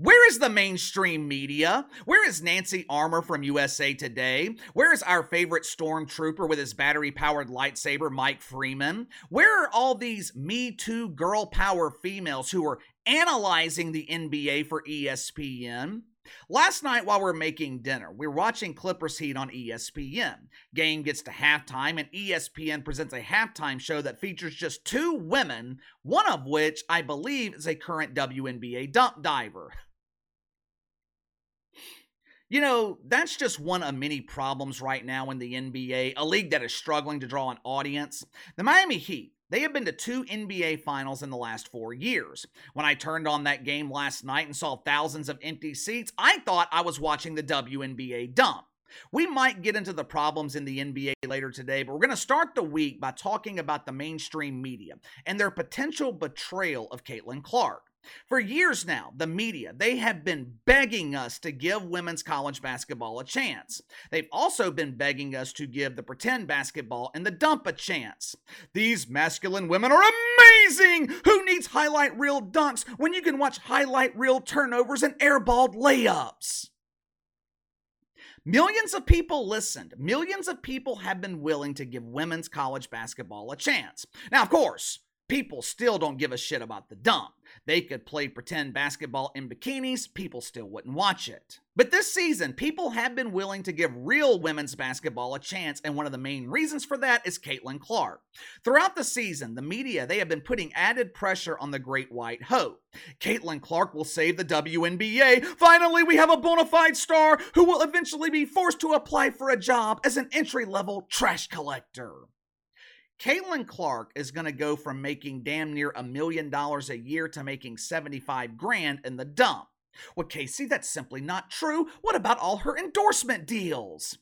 Where is the mainstream media? Where is Nancy Armour from USA Today? Where is our favorite stormtrooper with his battery powered lightsaber, Mike Freeman? Where are all these Me Too girl power females who are analyzing the NBA for ESPN? Last night, while we are making dinner, we're watching Clippers Heat on ESPN. Game gets to halftime, and ESPN presents a halftime show that features just two women, one of which I believe is a current WNBA dump diver. You know, that's just one of many problems right now in the NBA, a league that is struggling to draw an audience. The Miami Heat, they have been to two NBA finals in the last four years. When I turned on that game last night and saw thousands of empty seats, I thought I was watching the WNBA dump. We might get into the problems in the NBA later today, but we're going to start the week by talking about the mainstream media and their potential betrayal of Caitlin Clark. For years now, the media, they have been begging us to give women's college basketball a chance. They've also been begging us to give the pretend basketball and the dump a chance. These masculine women are amazing! Who needs highlight reel dunks when you can watch highlight reel turnovers and airballed layups? Millions of people listened. Millions of people have been willing to give women's college basketball a chance. Now, of course, people still don't give a shit about the dump. They could play pretend basketball in bikinis, people still wouldn't watch it. But this season, people have been willing to give real women's basketball a chance, and one of the main reasons for that is Caitlin Clark. Throughout the season, the media, they have been putting added pressure on the Great White Hope. Caitlin Clark will save the WNBA. Finally, we have a bona fide star who will eventually be forced to apply for a job as an entry level trash collector. Caitlin Clark is going to go from making damn near a million dollars a year to making 75 grand in the dump. Well, Casey, that's simply not true. What about all her endorsement deals?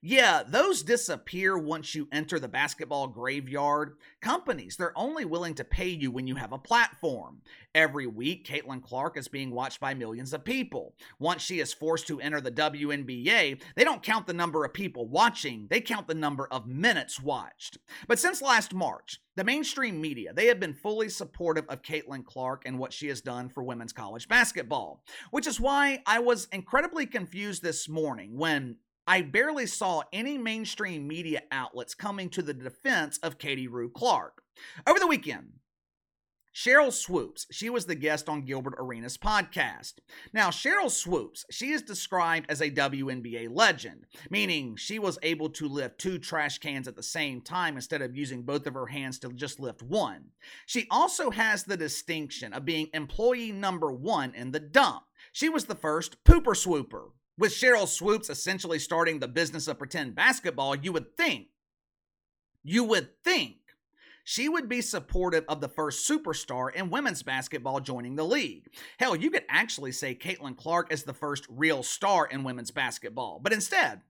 Yeah, those disappear once you enter the basketball graveyard. Companies, they're only willing to pay you when you have a platform. Every week, Caitlin Clark is being watched by millions of people. Once she is forced to enter the WNBA, they don't count the number of people watching, they count the number of minutes watched. But since last March, the mainstream media, they have been fully supportive of Caitlin Clark and what she has done for women's college basketball, which is why I was incredibly confused this morning when I barely saw any mainstream media outlets coming to the defense of Katie Rue Clark. Over the weekend, Sheryl Swoopes, she was the guest on Gilbert Arenas' podcast. Now, Sheryl Swoopes, she is described as a WNBA legend, meaning she was able to lift two trash cans at the same time instead of using both of her hands to just lift one. She also has the distinction of being employee number one in the dump. She was the first pooper swooper. With Cheryl Swoopes essentially starting the business of pretend basketball, you would think, you would think she would be supportive of the first superstar in women's basketball joining the league. Hell, you could actually say Caitlin Clark is the first real star in women's basketball. But instead,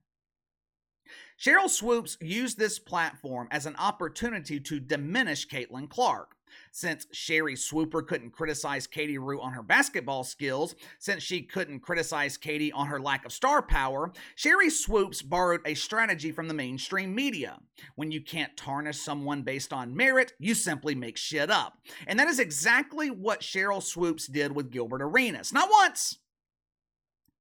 Sheryl Swoopes used this platform as an opportunity to diminish Caitlin Clark. Since Sherry Swooper couldn't criticize Katie Rue on her basketball skills, since she couldn't criticize Katie on her lack of star power, Sherry Swoopes borrowed a strategy from the mainstream media. When you can't tarnish someone based on merit, you simply make shit up. And that is exactly what Sheryl Swoopes did with Gilbert Arenas. Not once,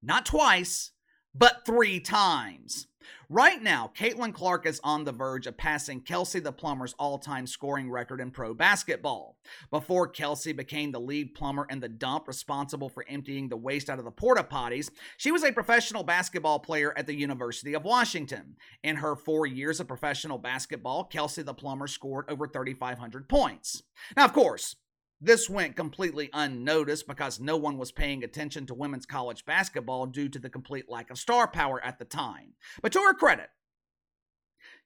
not twice, but three times. Right now, Caitlin Clark is on the verge of passing Kelsey the Plumber's all time scoring record in pro basketball. Before Kelsey became the lead plumber in the dump responsible for emptying the waste out of the porta potties, she was a professional basketball player at the University of Washington. In her four years of professional basketball, Kelsey the Plumber scored over 3,500 points. Now, of course, this went completely unnoticed because no one was paying attention to women's college basketball due to the complete lack of star power at the time. But to her credit,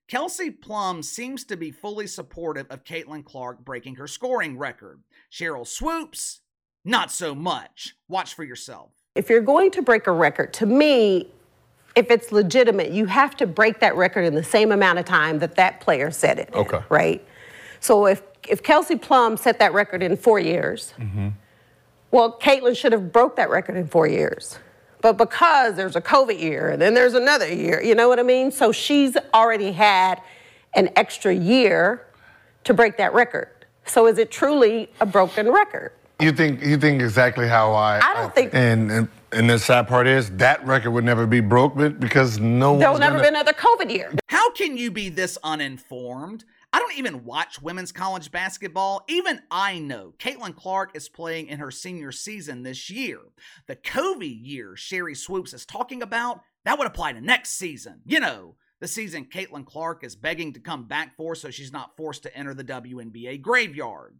Kelsey Plum seems to be fully supportive of Caitlin Clark breaking her scoring record. Sheryl Swoopes, not so much. Watch for yourself. If you're going to break a record, to me, if it's legitimate, you have to break that record in the same amount of time that that player set it. Okay. Right? So if if Kelsey Plum set that record in four years, mm-hmm. well, Caitlin should have broke that record in four years. But because there's a COVID year and then there's another year, you know what I mean? So she's already had an extra year to break that record. So is it truly a broken record? You think you think exactly how I. I don't think- And, and and the sad part is that record would never be broke but because no one. There'll never be another COVID year. How can you be this uninformed? I don't even watch women's college basketball. Even I know Caitlin Clark is playing in her senior season this year. The COVID year Sherry Swoopes is talking about, that would apply to next season. You know, the season Caitlin Clark is begging to come back for so she's not forced to enter the WNBA graveyard.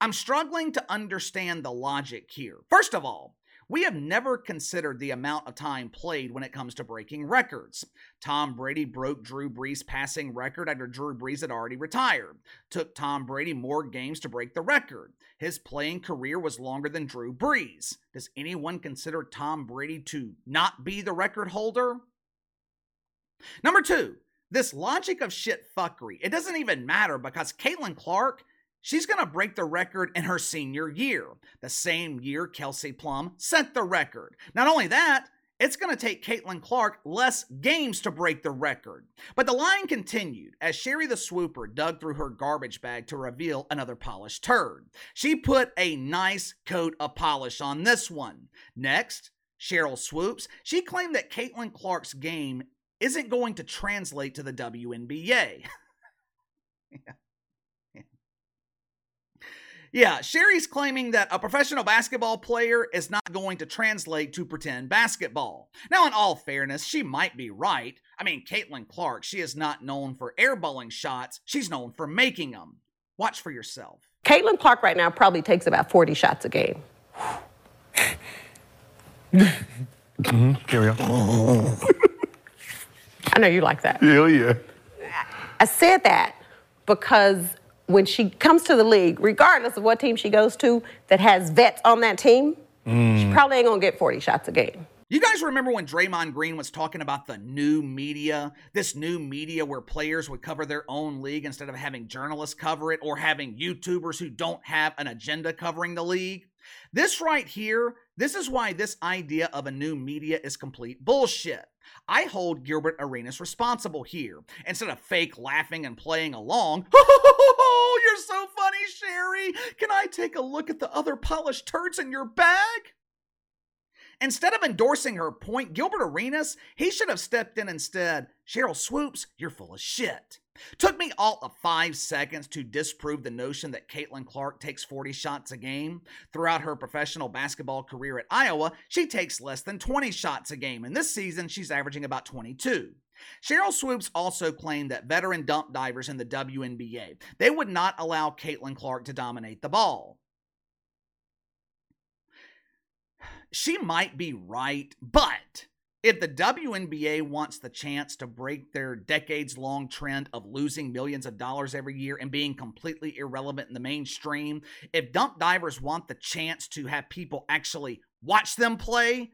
I'm struggling to understand the logic here. First of all, we have never considered the amount of time played when it comes to breaking records. Tom Brady broke Drew Brees' passing record after Drew Brees had already retired. Took Tom Brady more games to break the record. His playing career was longer than Drew Brees. Does anyone consider Tom Brady to not be the record holder? Number two, this logic of shit fuckery. It doesn't even matter because Caitlin Clark She's going to break the record in her senior year, the same year Kelsey Plum set the record. Not only that, it's going to take Caitlin Clark less games to break the record. But the line continued as Sherry the Swooper dug through her garbage bag to reveal another polished turd. She put a nice coat of polish on this one. Next, Sheryl Swoopes, she claimed that Caitlin Clark's game isn't going to translate to the WNBA. yeah. Yeah, Sherry's claiming that a professional basketball player is not going to translate to pretend basketball. Now, in all fairness, she might be right. I mean, Caitlin Clark, she is not known for airballing shots, she's known for making them. Watch for yourself. Caitlin Clark right now probably takes about 40 shots a game. mm-hmm. Carry on. I know you like that. Hell yeah. I said that because when she comes to the league, regardless of what team she goes to that has vets on that team, mm. she probably ain't gonna get 40 shots a game. You guys remember when Draymond Green was talking about the new media? This new media where players would cover their own league instead of having journalists cover it or having YouTubers who don't have an agenda covering the league? This right here, this is why this idea of a new media is complete bullshit. I hold Gilbert Arenas responsible here. Instead of fake laughing and playing along, you're so funny, Sherry. Can I take a look at the other polished turds in your bag? Instead of endorsing her point, Gilbert Arenas, he should have stepped in instead. Sheryl Swoopes, you're full of shit. Took me all of five seconds to disprove the notion that Caitlin Clark takes 40 shots a game. Throughout her professional basketball career at Iowa, she takes less than 20 shots a game, and this season she's averaging about 22. Sheryl Swoopes also claimed that veteran dump divers in the WNBA, they would not allow Caitlin Clark to dominate the ball. She might be right, but if the WNBA wants the chance to break their decades long trend of losing millions of dollars every year and being completely irrelevant in the mainstream, if dump divers want the chance to have people actually watch them play,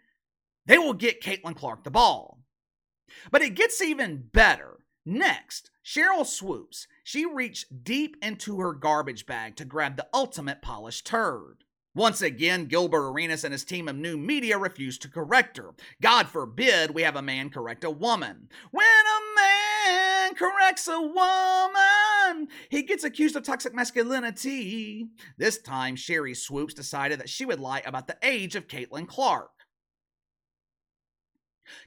they will get Caitlin Clark the ball. But it gets even better. Next, Sheryl Swoopes. She reached deep into her garbage bag to grab the ultimate polished turd. Once again, Gilbert Arenas and his team of new media refuse to correct her. God forbid we have a man correct a woman. When a man corrects a woman, he gets accused of toxic masculinity. This time, Sherry Swoopes decided that she would lie about the age of Caitlin Clark.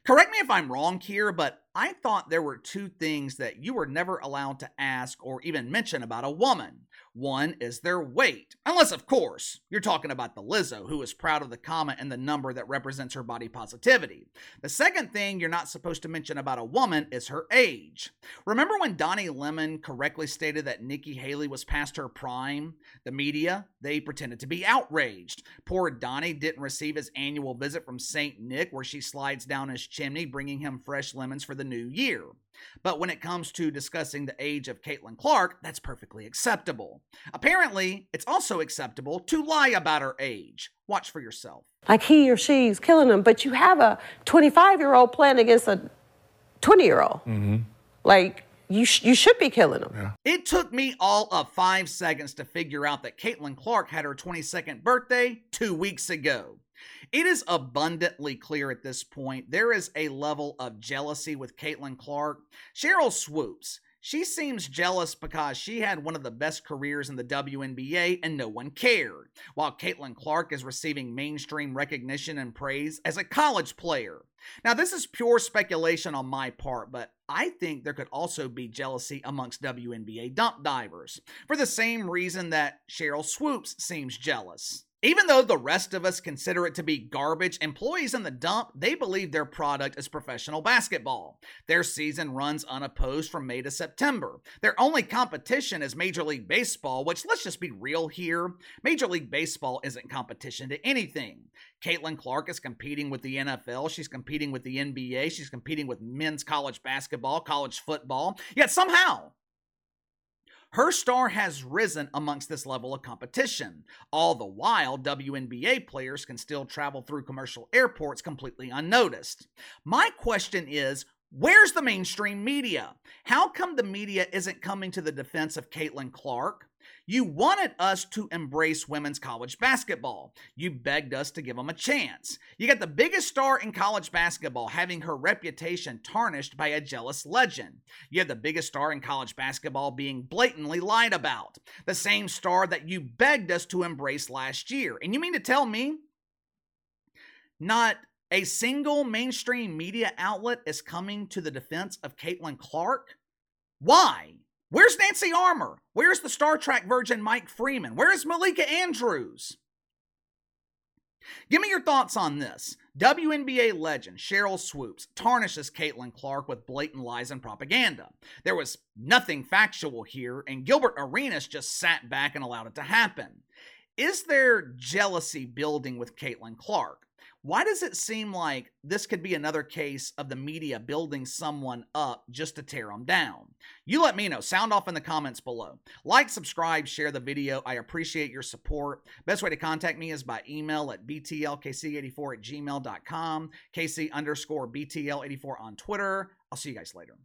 Correct me if I'm wrong here, but I thought there were two things that you were never allowed to ask or even mention about a woman. One is their weight. Unless, of course, you're talking about the Lizzo, who is proud of the comma and the number that represents her body positivity. The second thing you're not supposed to mention about a woman is her age. Remember when Donnie Lemon correctly stated that Nikki Haley was past her prime? The media, they pretended to be outraged. Poor Donnie didn't receive his annual visit from St. Nick, where she slides down his chimney, bringing him fresh lemons for the new year. But when it comes to discussing the age of Caitlin Clark, that's perfectly acceptable. Apparently, it's also acceptable to lie about her age. Watch for yourself. Like he or she's killing them, but you have a 25 year old playing against a 20 year old. Mm-hmm. Like, you, sh- you should be killing them. Yeah. It took me all of five seconds to figure out that Caitlin Clark had her 22nd birthday two weeks ago. It is abundantly clear at this point there is a level of jealousy with Caitlin Clark. Sheryl Swoopes. She seems jealous because she had one of the best careers in the WNBA and no one cared, while Caitlin Clark is receiving mainstream recognition and praise as a college player. Now, this is pure speculation on my part, but I think there could also be jealousy amongst WNBA dump divers for the same reason that Sheryl Swoopes seems jealous. Even though the rest of us consider it to be garbage, employees in the dump, they believe their product is professional basketball. Their season runs unopposed from May to September. Their only competition is Major League Baseball, which let's just be real here. Major League Baseball isn't competition to anything. Caitlin Clark is competing with the NFL. She's competing with the NBA. She's competing with men's college basketball, college football. Yet somehow, her star has risen amongst this level of competition. All the while, WNBA players can still travel through commercial airports completely unnoticed. My question is Where's the mainstream media? How come the media isn't coming to the defense of Caitlin Clark? You wanted us to embrace women's college basketball. You begged us to give them a chance. You got the biggest star in college basketball having her reputation tarnished by a jealous legend. You have the biggest star in college basketball being blatantly lied about. The same star that you begged us to embrace last year. And you mean to tell me not a single mainstream media outlet is coming to the defense of Caitlin Clark? Why? Where's Nancy Armour? Where's the Star Trek virgin Mike Freeman? Where's Malika Andrews? Give me your thoughts on this. WNBA legend Sheryl Swoopes tarnishes Caitlin Clark with blatant lies and propaganda. There was nothing factual here, and Gilbert Arenas just sat back and allowed it to happen. Is there jealousy building with Caitlin Clark? Why does it seem like this could be another case of the media building someone up just to tear them down? You let me know. Sound off in the comments below. Like, subscribe, share the video. I appreciate your support. Best way to contact me is by email at btlkc84 at gmail.com, kc underscore btl84 on Twitter. I'll see you guys later.